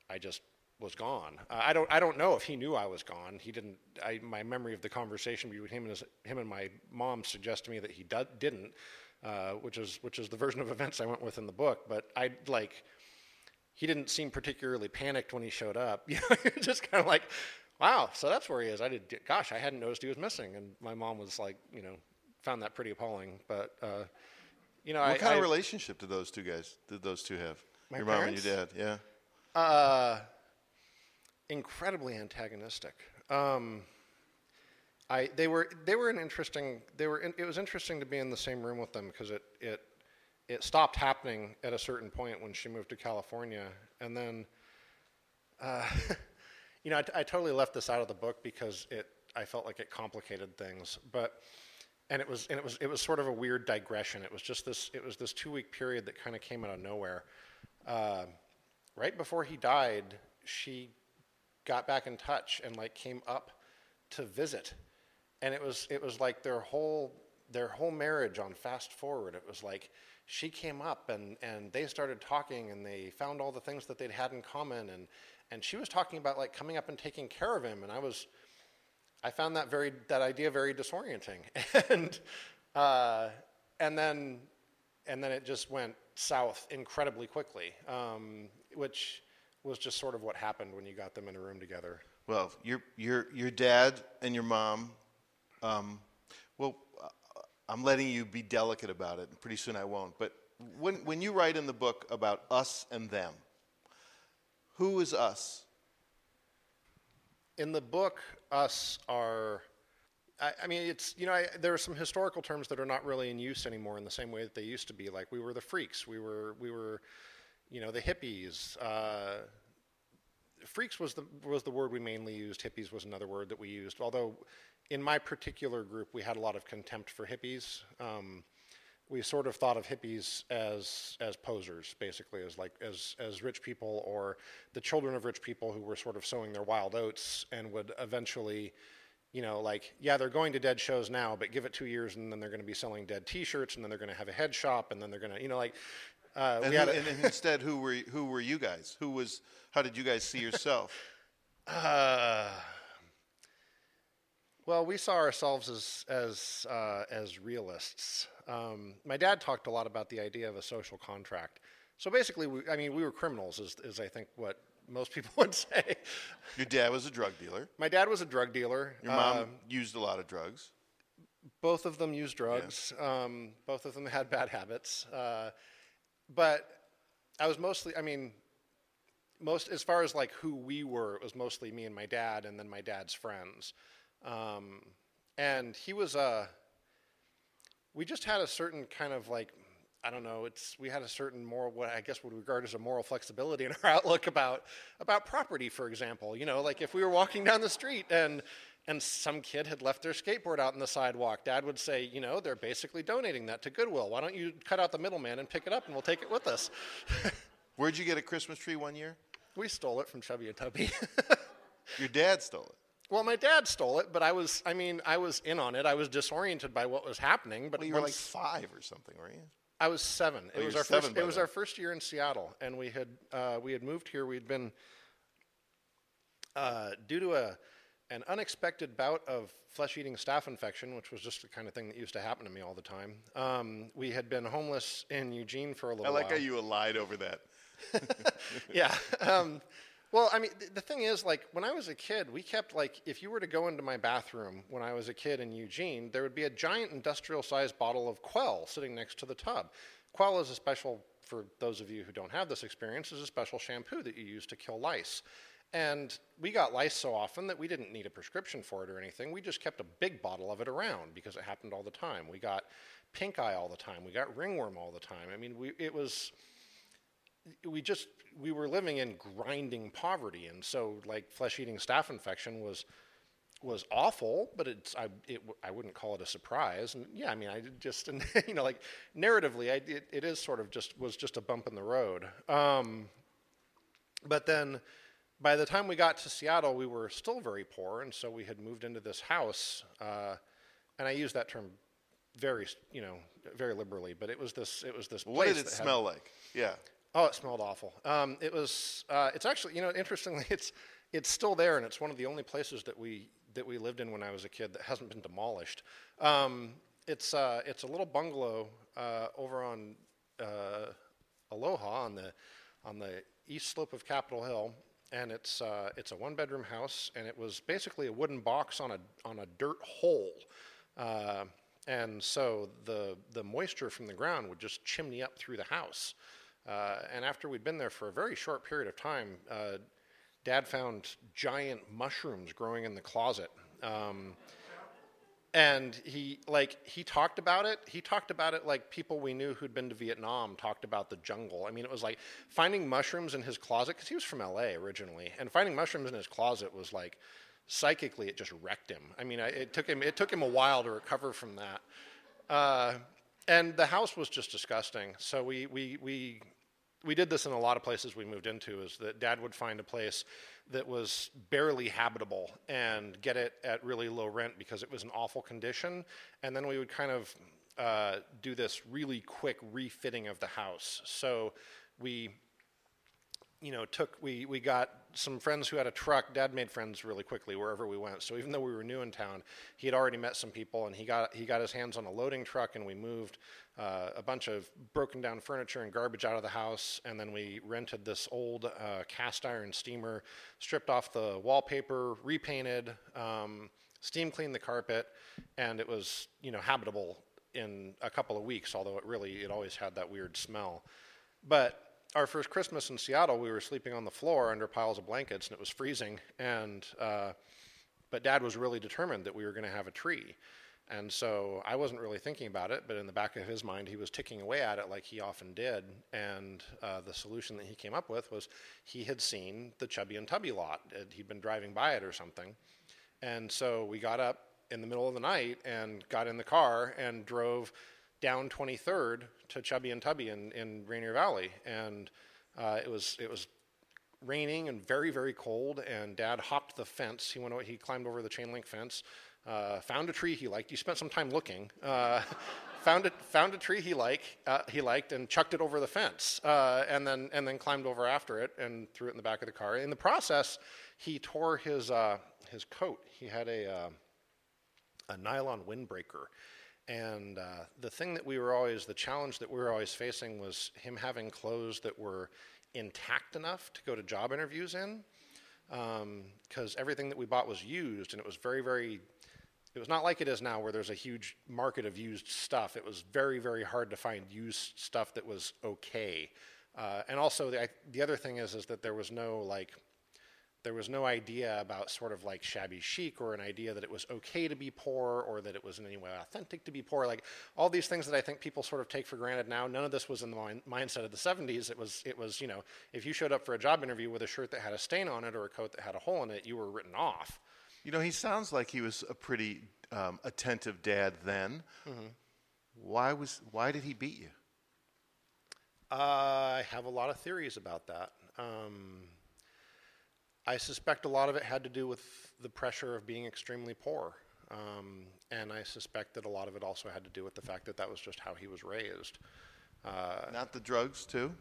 I just was gone. Uh, I don't I don't know if he knew I was gone. He didn't. I, my memory of the conversation between him and his, him and my mom suggests to me that he do, didn't. uh, which is which is the version of events I went with in the book. But I like he didn't seem particularly panicked when he showed up. You know, just kind of like, wow, so that's where he is. I did, gosh, I hadn't noticed he was missing, and my mom was like, you know, found that pretty appalling. But uh, you know, What I, kind I, of relationship did those two guys, did those two have? My your mom and your dad, yeah. Uh, incredibly antagonistic. Um, I they were they were an interesting they were in, it was interesting to be in the same room with them because it it it stopped happening at a certain point when she moved to California. And then uh, you know I, I totally left this out of the book because it I felt like it complicated things. But and it was and it was it was sort of a weird digression. It was just this it was this two week period that kind of came out of nowhere. Uh, right before he died she got back in touch and like came up to visit. And it was it was like their whole their whole marriage on fast forward. It was like she came up and and they started talking and they found all the things that they'd had in common. And and she was talking about like coming up and taking care of him. And i was i found that very that idea very disorienting. And uh and then and then it just went south incredibly quickly um which was just sort of what happened when you got them in a room together Well, your your your dad and your mom. Um, well, uh, I'm letting you be delicate about it. and Pretty soon I won't. But when when you write in the book about us and them, who is us? in the book, us are. I, I mean, it's you know, I, there are some historical terms that are not really in use anymore in the same way that they used to be. Like we were the freaks, we were we were, you know, the hippies. Uh, freaks was the was the word we mainly used. Hippies was another word that we used. Although, in my particular group, we had a lot of contempt for hippies. Um, we sort of thought of hippies as as posers, basically, as like as as rich people or the children of rich people who were sort of sowing their wild oats and would eventually, you know, like yeah, they're going to dead shows now, but give it two years and then they're going to be selling dead T-shirts and then they're going to have a head shop and then they're going to, you know, like. Uh, And, who, a- and, and instead, who were who were you guys? Who was? How did you guys see yourself? Uh, well, we saw ourselves as as uh, as realists. Um, my dad talked a lot about the idea of a social contract. So basically, we, I mean, we were criminals, is, is I think what most people would say. Your dad was a drug dealer. My dad was a drug dealer. Your mom Um, used a lot of drugs. both of them used drugs. Um, both of them had bad habits. Uh, but I was mostly, I mean, most as far as like who we were, it was mostly me and my dad, and then my dad's friends. Um, and he was a. We just had a certain kind of like, I don't know. It's we had a certain moral, what I guess would regard as a moral flexibility in our outlook about about property, for example. You know, like if we were walking down the street and and some kid had left their skateboard out on the sidewalk, Dad would say, you know, they're basically donating that to Goodwill. Why don't you cut out the middleman and pick it up, and we'll take it with us. Where'd you get a Christmas tree one year? we stole it from Chubby and Tubby. Your dad stole it. well, my dad stole it, but I was, I mean, I was in on it. I was disoriented by what was happening. But Well, you were like five or something, weren't you? I was seven. Oh, It was our seven first. It was our first year in Seattle, and we had uh, we had moved here. We'd been uh, due to a an unexpected bout of flesh-eating staph infection, which was just the kind of thing that used to happen to me all the time. Um, we had been homeless in Eugene for a little while. I like while. how you lied over that. yeah. Um, well, I mean, th- the thing is, like, when I was a kid, we kept, like, if you were to go into my bathroom when I was a kid in Eugene, there would be a giant industrial sized bottle of Kwell sitting next to the tub. Kwell is a special, for those of you who don't have this experience, is a special shampoo that you use to kill lice. And we got lice so often that we didn't need a prescription for it or anything. We just kept a big bottle of it around because it happened all the time. We got pink eye all the time. We got ringworm all the time. I mean, we, it was we just we were living in grinding poverty and so like flesh-eating staph infection was was awful but it's i it, I wouldn't call it a surprise and yeah i mean i just you know like narratively I, it, it is sort of just was just a bump in the road um, but then by the time we got to seattle we were still very poor and so we had moved into this house uh, and i use that term very you know very liberally but it was this it was this What did it that had- smell like? Yeah. Oh, it smelled awful. Um, it was. Uh, it's actually, you know, interestingly, it's it's still there, and it's one of the only places that we that we lived in when I was a kid that hasn't been demolished. Um, it's uh, it's a little bungalow uh, over on uh, Aloha on the on the east slope of Capitol Hill, and it's uh, it's a one bedroom house, and it was basically a wooden box on a on a dirt hole. Uh, and so the the moisture from the ground would just chimney up through the house. Uh, and after we'd been there for a very short period of time, uh, Dad found giant mushrooms growing in the closet. Um, and he like he talked about it. He talked about it like people we knew who'd been to vietnam talked about the jungle. I mean it was like finding mushrooms in his closet because he was from la originally and finding mushrooms in his closet was like psychically it just wrecked him. I mean I, it took him it took him a while to recover from that. Uh, and the house was just disgusting. So we we we we did this in a lot of places we moved into is that dad would find a place that was barely habitable and get it at really low rent because it was an awful condition. And then we would kind of uh, do this really quick refitting of the house. So we, you know, took we we got some friends who had a truck. Dad made friends really quickly wherever we went. So even though we were new in town, he had already met some people, and he got he got his hands on a loading truck, and we moved uh, a bunch of broken down furniture and garbage out of the house, and then we rented this old uh, cast iron steamer, stripped off the wallpaper, repainted, um, steam cleaned the carpet, and it was you know habitable in a couple of weeks. Although it really it always had that weird smell, but our first Christmas in Seattle, we were sleeping on the floor under piles of blankets, and it was freezing. And uh, but Dad was really determined that we were going to have a tree, and so I wasn't really thinking about it. But in the back of his mind, he was ticking away at it like he often did. And uh, the solution that he came up with was he had seen the Chubby and Tubby lot. He'd been driving by it or something, and so we got up in the middle of the night and got in the car and drove down 23rd to Chubby and Tubby in, in Rainier Valley, and uh, it was it was raining and very very cold. And Dad hopped the fence. He went he climbed over the chain link fence, uh, found a tree he liked. He spent some time looking. Uh, found it found a tree he like uh, he liked and chucked it over the fence, uh, and then and then climbed over after it and threw it in the back of the car. In the process, he tore his uh, his coat. He had a a nylon windbreaker and uh, the thing that we were always, the challenge that we were always facing was him having clothes that were intact enough to go to job interviews in. Because um, everything that we bought was used, and it was very, very, it was not like it is now where there's a huge market of used stuff. It was very, very hard to find used stuff that was okay. Uh, and also, the, I, the other thing is, is that there was no like, there was no idea about sort of like shabby chic or an idea that it was okay to be poor or that it was in any way authentic to be poor. Like all these things that I think people sort of take for granted now. None of this was in the mind- mindset of the 70s. It was, it was, you know, if you showed up for a job interview with a shirt that had a stain on it or a coat that had a hole in it, you were written off. You know, he sounds like he was a pretty um, attentive dad then. Mm-hmm. Why was why did he beat you? Uh, I have a lot of theories about that. Um, I suspect a lot of it had to do with the pressure of being extremely poor. Um, and I suspect that a lot of it also had to do with the fact that that was just how he was raised. Uh, Not the drugs, too?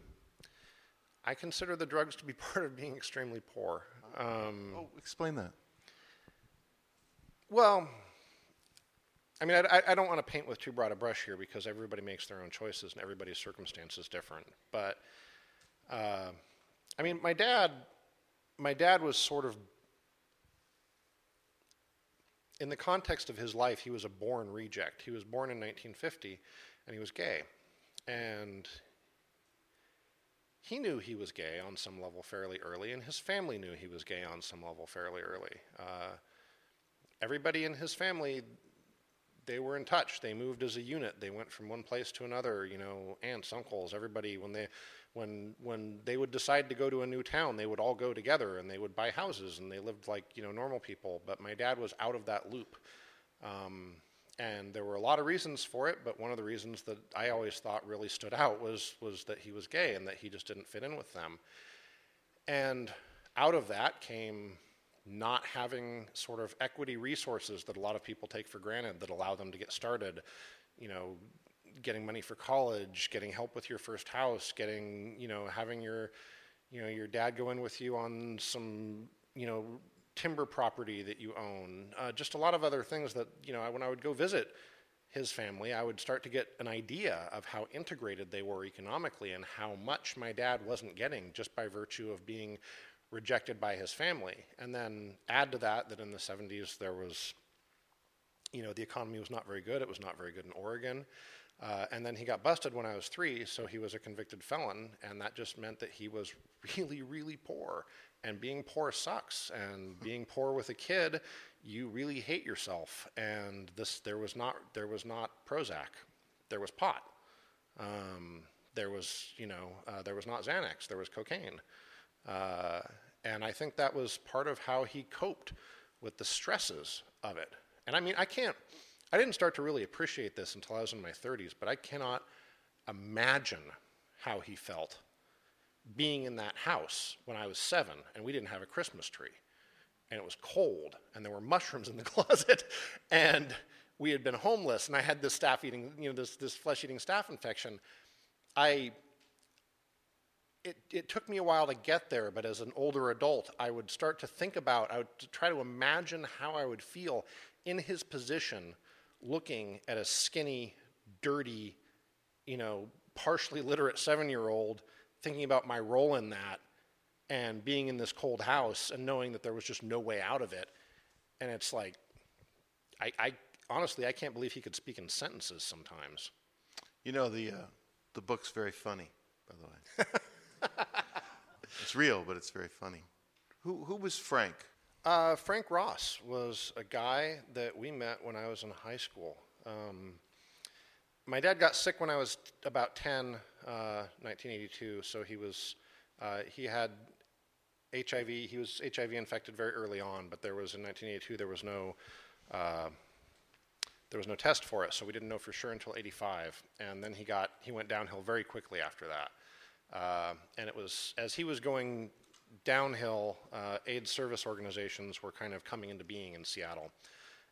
I consider the drugs to be part of being extremely poor. Um, oh, explain that. Well, I mean, I, I don't want to paint with too broad a brush here because everybody makes their own choices and everybody's circumstance is different. But, uh, I mean, my dad my dad was sort of, in the context of his life, he was a born reject. He was born in 1950 and he was gay. And he knew he was gay on some level fairly early, and his family knew he was gay on some level fairly early. Uh, everybody in his family, they were in touch. They moved as a unit. They went from one place to another. You know, aunts, uncles, everybody. When they when when they would decide to go to a new town, they would all go together and they would buy houses and they lived like you know normal people. But my dad was out of that loop, um, and there were a lot of reasons for it. But one of the reasons that I always thought really stood out was was that he was gay and that he just didn't fit in with them. And out of that came not having sort of equity resources that a lot of people take for granted that allow them to get started. You know, getting money for college, getting help with your first house, getting, you know, having your, you know, your dad go in with you on some, you know, timber property that you own. Uh, just a lot of other things that, you know, when I would go visit his family, I would start to get an idea of how integrated they were economically and how much my dad wasn't getting just by virtue of being rejected by his family. And then add to that that in the 70s there was, you know, the economy was not very good. It was not very good in Oregon. Uh, and then he got busted when I was three, so he was a convicted felon, and that just meant that he was really, really poor. And being poor sucks. And being poor with a kid, you really hate yourself. And this, there was not, there was not Prozac, there was pot. Um, there was, you know, uh, there was not Xanax, there was cocaine. Uh, and I think that was part of how he coped with the stresses of it. And I mean, I can't, I didn't start to really appreciate this until I was in my 30s, but I cannot imagine how he felt being in that house when I was seven and we didn't have a Christmas tree. And it was cold and there were mushrooms in the closet and we had been homeless and I had this staph eating, you know, this, this flesh eating staph infection. I, it, it took me a while to get there, but as an older adult, I would start to think about, I would try to imagine how I would feel in his position looking at a skinny, dirty, you know, partially literate seven year old, thinking about my role in that, and being in this cold house and knowing that there was just no way out of it. And it's like, I, I honestly, I can't believe he could speak in sentences sometimes. You know, the, uh, the book's very funny, by the way. it's real, but it's very funny. Who, who was Frank? Uh, Frank Ross was a guy that we met when I was in high school. Um, my dad got sick when I was about 10, uh, 1982, so he was, uh, he had HIV, he was HIV infected very early on, but there was, in 1982, there was no, uh, there was no test for it, so we didn't know for sure until 85. And then he got, he went downhill very quickly after that. Uh, and it was, as he was going downhill, uh, AIDS service organizations were kind of coming into being in Seattle.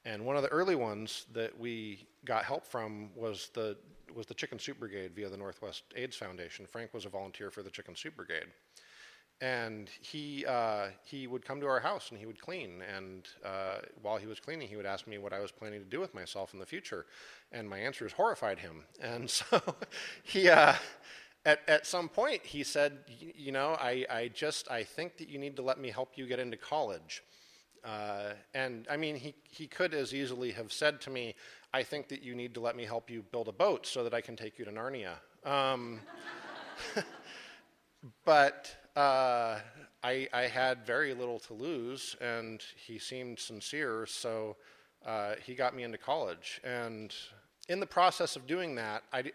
And one of the early ones that we got help from was the, was the Chicken Soup Brigade via the Northwest AIDS Foundation. Frank was a volunteer for the Chicken Soup Brigade. And he, uh, he would come to our house and he would clean. And uh, while he was cleaning, he would ask me what I was planning to do with myself in the future. And my answers horrified him. And so he, uh, at, at some point he said, you know, I, I just, I think that you need to let me help you get into college. Uh, and I mean, he, he could as easily have said to me, I think that you need to let me help you build a boat so that I can take you to Narnia. Um, but uh, I, I, had very little to lose, and he seemed sincere, so uh, he got me into college. And in the process of doing that, I,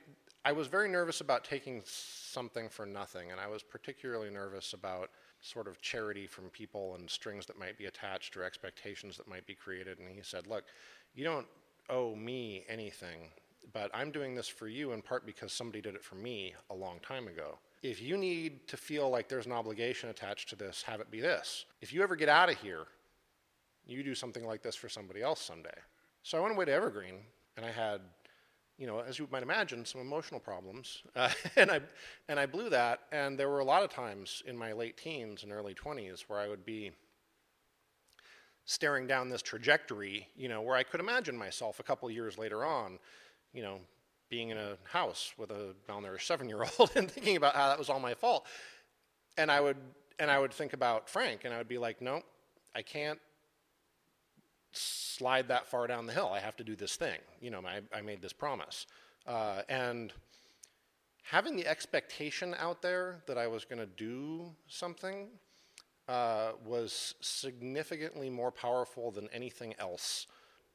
I was very nervous about taking something for nothing, and I was particularly nervous about sort of charity from people and strings that might be attached or expectations that might be created. And he said, Look, you don't owe me anything, but I'm doing this for you in part because somebody did it for me a long time ago. If you need to feel like there's an obligation attached to this, have it be this. If you ever get out of here, you do something like this for somebody else someday. So I went away to Evergreen, and I had you know, as you might imagine, some emotional problems, uh, and I and I blew that. And there were a lot of times in my late teens and early 20s where I would be staring down this trajectory, you know, where I could imagine myself a couple years later on, you know, being in a house with a malnourished seven-year-old and thinking about how that was all my fault. And I would and I would think about Frank, and I would be like, no, I can't slide that far down the hill. I have to do this thing. You know, I, I made this promise. Uh, and having the expectation out there that I was going to do something uh, was significantly more powerful than anything else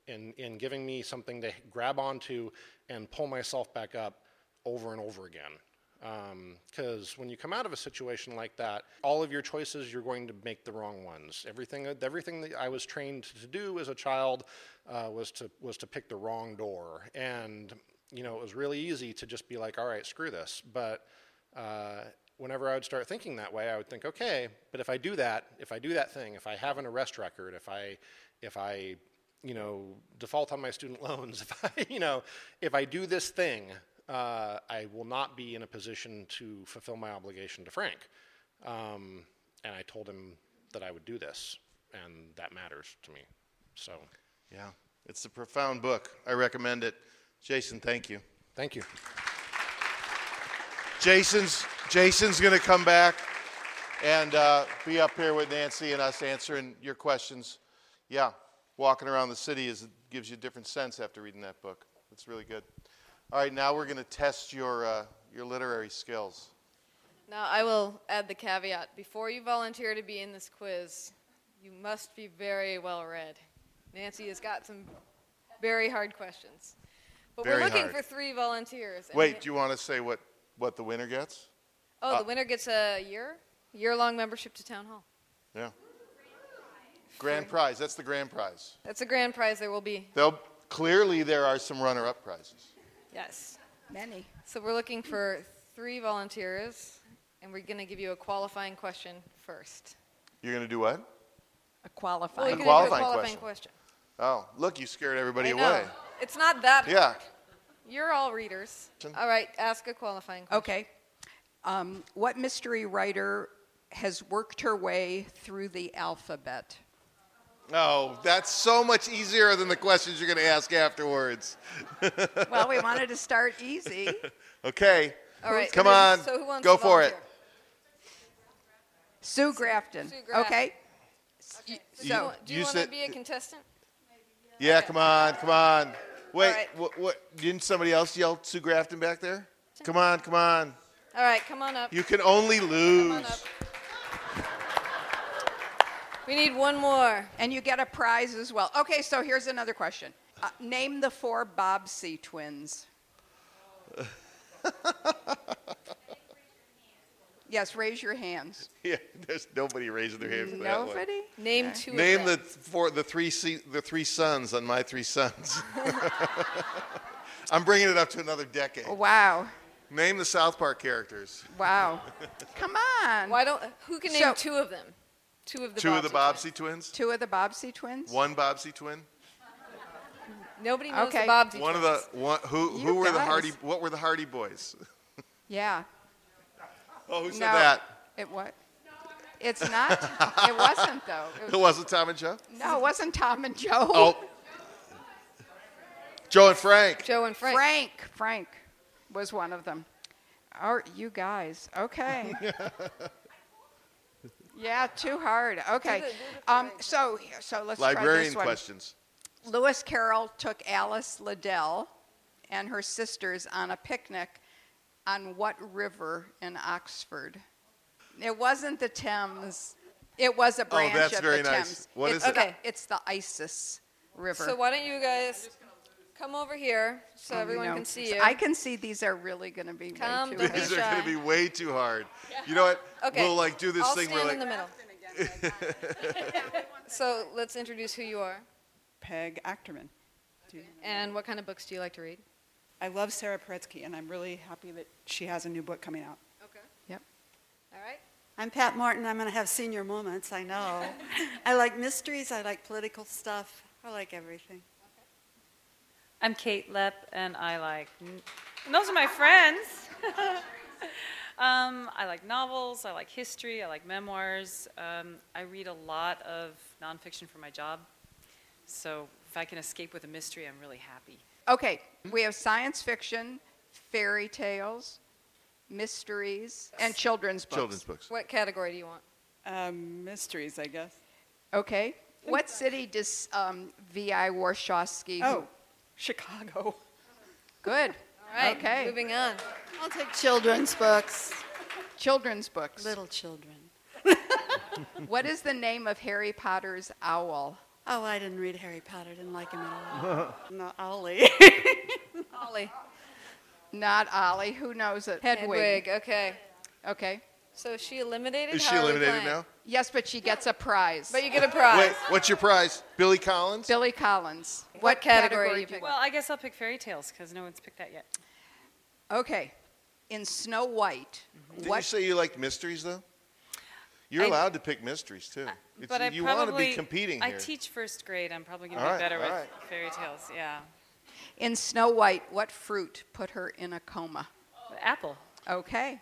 in, in giving me something to grab onto and pull myself back up over and over again. Because um, when you come out of a situation like that, all of your choices, you're going to make the wrong ones. Everything, everything that I was trained to do as a child uh, was, to, was to pick the wrong door. And, you know, it was really easy to just be like, all right, screw this. But uh, whenever I would start thinking that way, I would think, okay, but if I do that, if I do that thing, if I have an arrest record, if I, if I, you know, default on my student loans, if I, you know, if I do this thing, uh, I will not be in a position to fulfill my obligation to Frank. Um, and I told him that I would do this, and that matters to me. So, yeah, it's a profound book. I recommend it. Jason, thank you. Thank you. Jason's Jason's going to come back and uh, be up here with Nancy and us answering your questions. Yeah, walking around the city is gives you a different sense after reading that book. It's really good. All right, now we're going to test your uh, your literary skills. Now, I will add the caveat before you volunteer to be in this quiz, you must be very well read. Nancy has got some very hard questions. But Very we're looking hard. for three volunteers. Wait, do you want to say what what the winner gets? oh, uh, the winner gets a year, year-long membership to town hall. Yeah. Grand prize. That's the grand prize. That's a grand prize. There will be Though clearly there are some runner-up prizes. Yes. Many. So we're looking for three volunteers, and we're going to give you a qualifying question first. You're going to do what? A Well, qualifying. you're going to do a qualifying qualifying question. question. Oh, look, you scared everybody I know. away. It's not that hard. Yeah. You're all readers. All right, ask a qualifying question. Okay. Um, what mystery writer has worked her way through the alphabet? Oh, that's so much easier than the questions you're going to ask afterwards. well, we wanted to start easy. Okay. All right. Come on. So who wants Go to for it. Sue Grafton. Sue Grafton. Okay. So, do you, You- want- do you you want to be a contestant? Yeah, come on, come on. Wait, right. what, what? Didn't somebody else yell Sue Grafton back there? Come on, come on. All right, come on up. You can only Come on lose. Up. We need one more. And you get a prize as well. Okay, so here's another question. Uh, name the four Bobbsey twins. yes, raise your hands. Yeah, there's nobody raising their hand for that one. Nobody? Name two Name of the them. four, the three, se- the three sons on my three sons. I'm bringing it up to another decade. Wow. Name the South Park characters. Wow. Come on. Why don't? Who can name So- two of them? Two of the. Two of the Bobbsey Bobbsey twins. Two of the Bobbsey twins? One Bobbsey twin. Nobody knows Okay. the Bobbsey One of twins. the one, who You who were the guys. Hardy? What were the Hardy Boys? Yeah. Oh, who said No. that? It what? It's not. it wasn't though. It It was, wasn't Tom and Joe. no, it wasn't Tom and Joe. Oh, Joe and Frank. Joe and Frank. Frank. Frank was one of them. Oh, you guys. Okay. yeah, too hard. Okay. Do the- do the Um, so, so let's try Librarian this one. questions. Lewis Carroll took Alice Liddell and her sisters on a picnic on what river in Oxford? It wasn't the Thames. It was a branch Oh, that's of very the nice. Thames. What it's is it? the, Okay. It's the Isis River. So why don't you guys come over here so Oh, you everyone know, can see you? I can see these are really going to be Come way too hard. These are going to be way too hard. You know what? Okay. We'll like do this I'll thing stand where in the middle. so let's introduce who you are Peg Acterman. Do you- and what kind of books do you like to read? I love Sarah Paretsky, and I'm really happy that she has a new book coming out. Okay. Yep. All right. I'm Pat Martin. I'm going to have senior moments, I know. I like mysteries. I like political stuff. I like everything. I'm Kate Lepp, and I like. And those are my friends. um, I like novels. I like history. I like memoirs. Um, I read a lot of nonfiction for my job. So if I can escape with a mystery, I'm really happy. Okay, we have science fiction, fairy tales, mysteries, and children's books. children's books. What category do you want? Um, mysteries, I guess. Okay. What city does um, V.I. Warshawski? Oh, Chicago. Good. All right. Okay. Moving on. I'll take children's books. Children's books. Little children. What is the name of Harry Potter's owl? Oh, I didn't read Harry Potter. Didn't like him at all. no, Ollie. Ollie. Not Ollie. Who knows it? Hedwig. Hedwig. Okay. Okay. So she eliminated? Is How she are eliminated playing? now? Yes, but she gets a prize. But you get a prize. Wait, what's your prize? Billy Collins? Billy Collins. What category you do pick? Well, I guess I'll pick fairy tales because no one's picked that yet. Okay. In Snow White, Did you say you liked mysteries though? You're I- allowed to pick mysteries too. Uh, it's- but I you probably want to be competing I teach first grade. I'm probably going to be right, better with right. fairy tales. Yeah, in Snow White, what fruit put her in a coma? apple. Okay.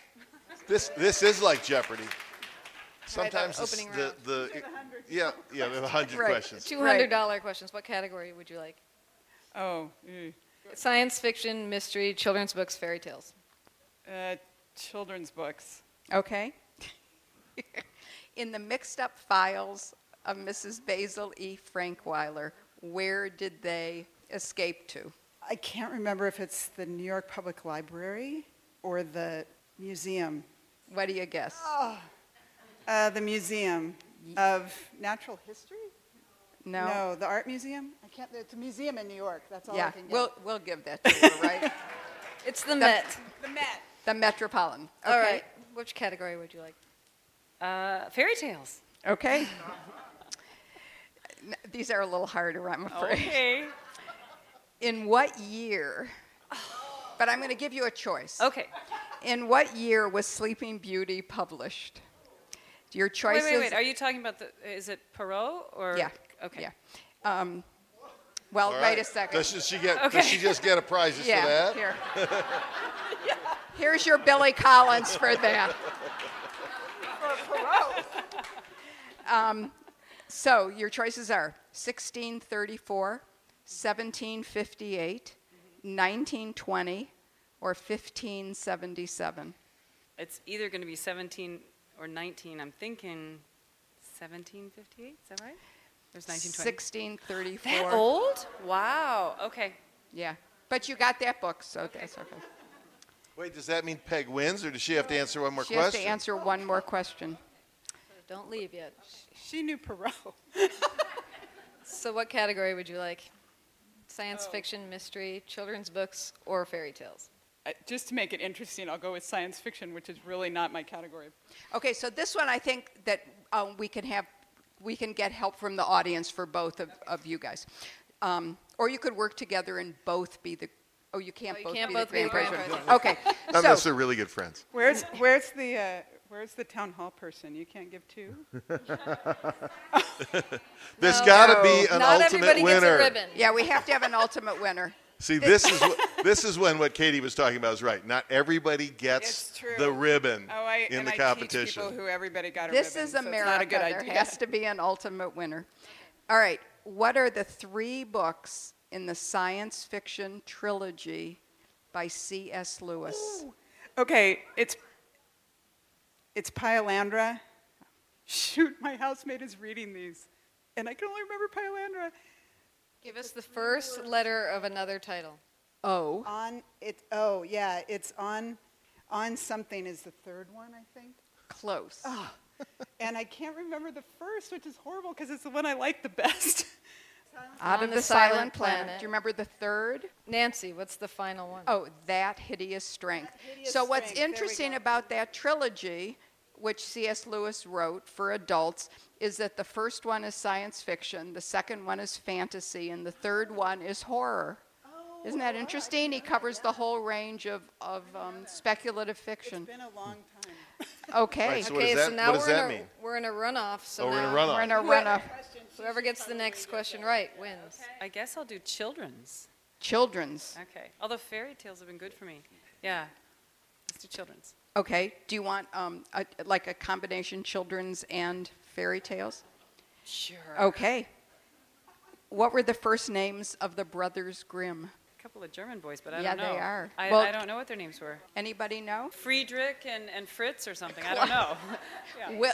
This this is like Jeopardy. The Sometimes the, opening the, the, yeah yeah we have a hundred Right. questions. Two hundred dollar questions. What category would you like? Oh, mm. Science fiction, mystery, children's books, fairy tales. Uh, children's books. Okay. In the mixed up files of Mrs. Basil E. Frankweiler, where did they escape to? I can't remember if it's the New York Public Library or the museum. What do you guess? Uh, the Museum of Natural History? No. No, the Art Museum? I can't, it's a museum in New York. That's all I can get. we'll, we'll give that to you, right? It's the Met. the Met. The Metropolitan. Okay. All right. Which category would you like? Uh, fairy tales. Okay. These are a little harder, I'm afraid. Okay. In what year? But I'm going to give you a choice. Okay. In what year was Sleeping Beauty published? Your Wait, choices. wait, wait. wait. Are you talking about the? Is it Perrault or? Yeah. Okay. Yeah. Um, well, All wait a second. Does she get? Okay. Does she just get a prize yeah. for that? Here. Here's your Billy Collins for that. For Um, so your choices are 1634, 1758, 1920, or 1577. It's either going to be 17 or 19. I'm thinking 1758. Is that right? There's 1920. 1634. That old? Wow. Okay. Yeah. But you got that book, so that's okay. Wait, does that mean Peg wins, or does she have to answer one more She question? has to answer one more question. Don't leave yet. She knew Perrault. So, what category would you like? Science oh. fiction, mystery, children's books, or fairy tales? Uh, Just to make it interesting, I'll go with science fiction, which is really not my category. Okay, so this one I think that um, we can have, we can get help from the audience for both of, of you guys. Um, or you could work together and both be the, oh, you can't Oh, you both can't be both the be the grand grand president. president. Okay, Unless so, they're really good friends. Where's, where's, the, uh, where's the town hall person? You can't give two? There's No. got to be an Not ultimate everybody winner. gets a ribbon. yeah, we have to have an ultimate winner. See, this is what, this is when what Katie was talking about is right. Not everybody gets the ribbon Oh, I, in and the I competition. teach people who everybody got a This ribbon, is so it's America. not a good there idea. has to be an ultimate winner. All right, what are the three books in the science fiction trilogy by C.S. Lewis? Okay, it's it's Perelandra. Shoot, my housemate is reading these, and I can only remember Perelandra. Give us the first letter of another title. Oh. On it. Oh yeah, it's on on something is the third one, I think. Close. Ah. And I can't remember the first, which is horrible because it's the one I like the best. Out of the the, silent, Silent planet. Planet. Do you remember the third? Nancy, what's the final one? Oh, that hideous strength. Hideous so what's Strength, there interesting about that trilogy, which C.S. Lewis wrote for adults, is that the first one is science fiction, the second one is fantasy, and the third one is horror. Isn't that interesting? He covers the whole range of, of um, speculative It's fiction. been a long time. Okay. Right, so what okay, does so now what does we're that in a. We're in a runoff. So Oh, we're in a runoff. We're in a run Whoever gets the next question right wins. I guess I'll do children's. Children's. Okay. Although fairy tales have been good for me. Yeah. Let's do children's. Okay. Do you want um, a, like a combination children's and fairy tales? Sure. Okay. What were the first names of the brothers Grimm? A couple of German boys, but I Yeah, don't know. Yeah, they are. I, Well- I don't know what their names were. Anybody know? Friedrich and, and Fritz or something. I don't know. yeah. Wi-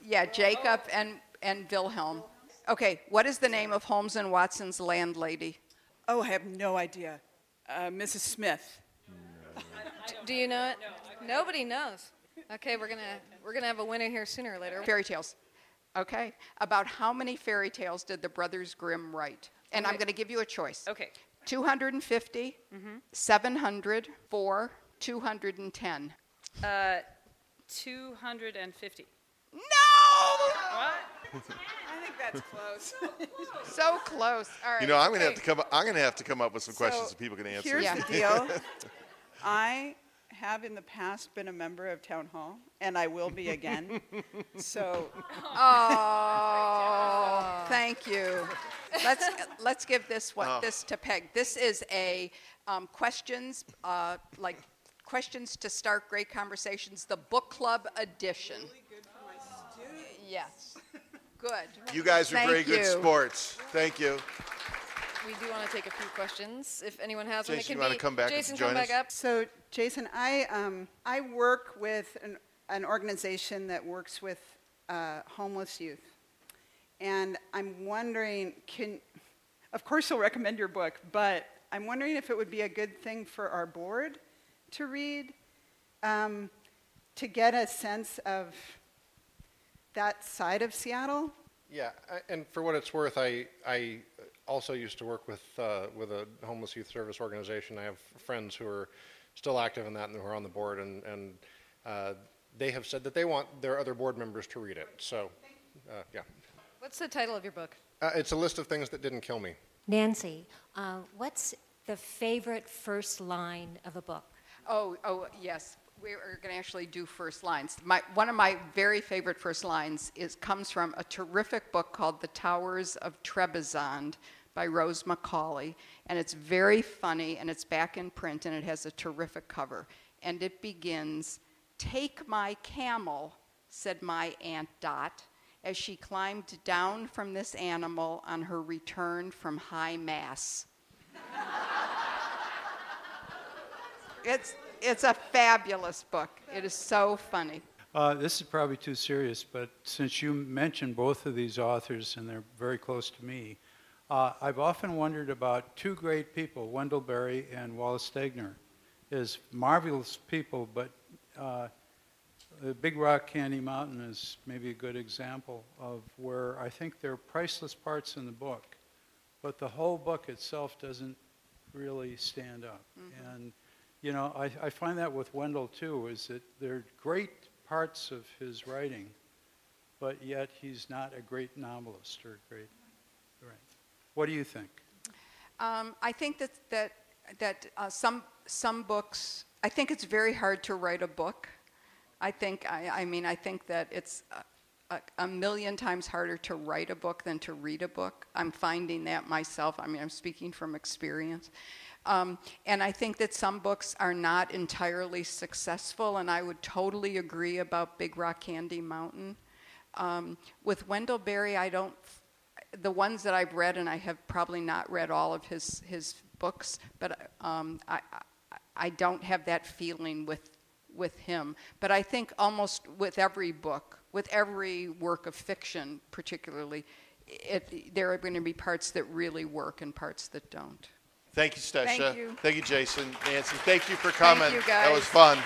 yeah, Jacob and, and Wilhelm. Okay, what is the name of Holmes and Watson's landlady? Oh, I have no idea. Uh, Mrs. Smith. Do you know it? Nobody knows. Okay, we're gonna we're gonna have a winner here sooner or later. Fairy tales. Okay. About how many fairy tales did the brothers Grimm write? And I'm going to give you a choice Okay. 250, 700, 4, 210. Uh, 250. No! What? I think that's close. So close. All right. You know, I'm gonna have to come. I'm gonna have to come up with some questions So, that people can answer. Here's Yeah. the deal. I have in the past been a member of Town Hall, and I will be again. so Oh, thank you. Let's let's give this one this to Peg. This is a um, questions uh, like questions to start great conversations. The book club edition. Yes. Good. You guys are Thank very good sports. Thank you. We do want to take a few questions if anyone has one. It Jason, can you wanna come back and Jason, join come back us? up. So, Jason, I, um, I work with an, an organization that works with uh, homeless youth. And I'm wondering, can, of course, you'll recommend your book, but I'm wondering if it would be a good thing for our board to read um, to get a sense of that side of Seattle. Yeah, I- and for what it's worth, I, I also used to work with, uh, with a homeless youth service organization. I have friends who are still active in that and who are on the board, and, and uh, they have said that they want their other board members to read it. So, uh, yeah. What's the title of your book? Uh, it's a list of things that didn't kill me. Nancy, uh, what's the favorite first line of a book? Oh, oh, yes. We're going to actually do first lines. My, one of my very favorite first lines is, comes from a terrific book called The Towers of Trebizond by Rose Macaulay. And it's very funny, and it's back in print, and it has a terrific cover. And it begins Take my camel, said my Aunt Dot, as she climbed down from this animal on her return from high mass. It's, it's a fabulous book. It is so funny. Uh, this is probably too serious, but since you mentioned both of these authors and they're very close to me, uh, I've often wondered about two great people, Wendell Berry and Wallace Stegner, as marvelous people, but uh, the Big Rock Candy Mountain is maybe a good example of where I think there are priceless parts in the book, but the whole book itself doesn't really stand up. And you know, I, I find that with Wendell too, is that there are great parts of his writing, but yet he's not a great novelist or great. Right. What do you think? Um, I think that, that, that uh, some, some books, I think it's very hard to write a book. I think, I, I mean, I think that it's a, a million times harder to write a book than to read a book. I'm finding that myself. I mean, I'm speaking from experience. Um, and I think that some books are not entirely successful, and I would totally agree about Big Rock Candy Mountain. Um, with Wendell Berry, I don't, the ones that I've read, and I have probably not read all of his, his books, but um, I, I, don't have that feeling with, with him. But I think almost with every book, with every work of fiction particularly, it, there are going to be parts that really work and parts that don't. Thank you, Stesha. Thank you. Thank you, Jason. Nancy, thank you for coming. you, That was fun.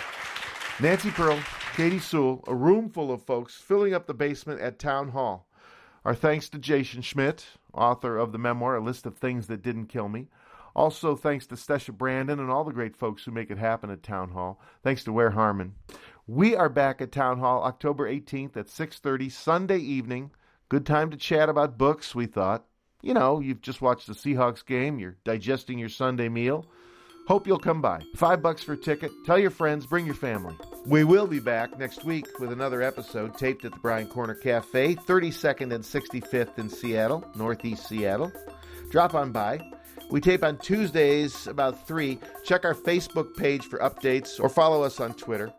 Nancy Pearl, Katie Sewell, a room full of folks filling up the basement at Town Hall. Our thanks to Jason Schmidt, author of the memoir A List of Things That Didn't Kill Me. Also, thanks to Stesha Brandon and all the great folks who make it happen at Town Hall. Thanks to Ware Harmon. We are back at Town Hall October 18th at 6:30 Sunday evening. Good time to chat about books, we thought. You know, you've just watched the Seahawks game, you're digesting your Sunday meal. Hope you'll come by. Five bucks for a ticket. Tell your friends, bring your family. We will be back next week with another episode taped at the Bryant Corner Cafe, 32nd and 65th in Seattle, Northeast Seattle. Drop on by. We tape on Tuesdays about 3. Check our Facebook page for updates or follow us on Twitter.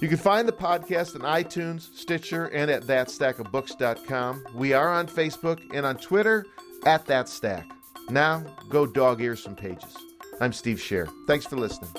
You can find the podcast on iTunes, Stitcher, and at thatstackofbooks.com. We are on Facebook and on Twitter at That Stack. Now, go dog ear some pages. I'm Steve Scher. Thanks for listening.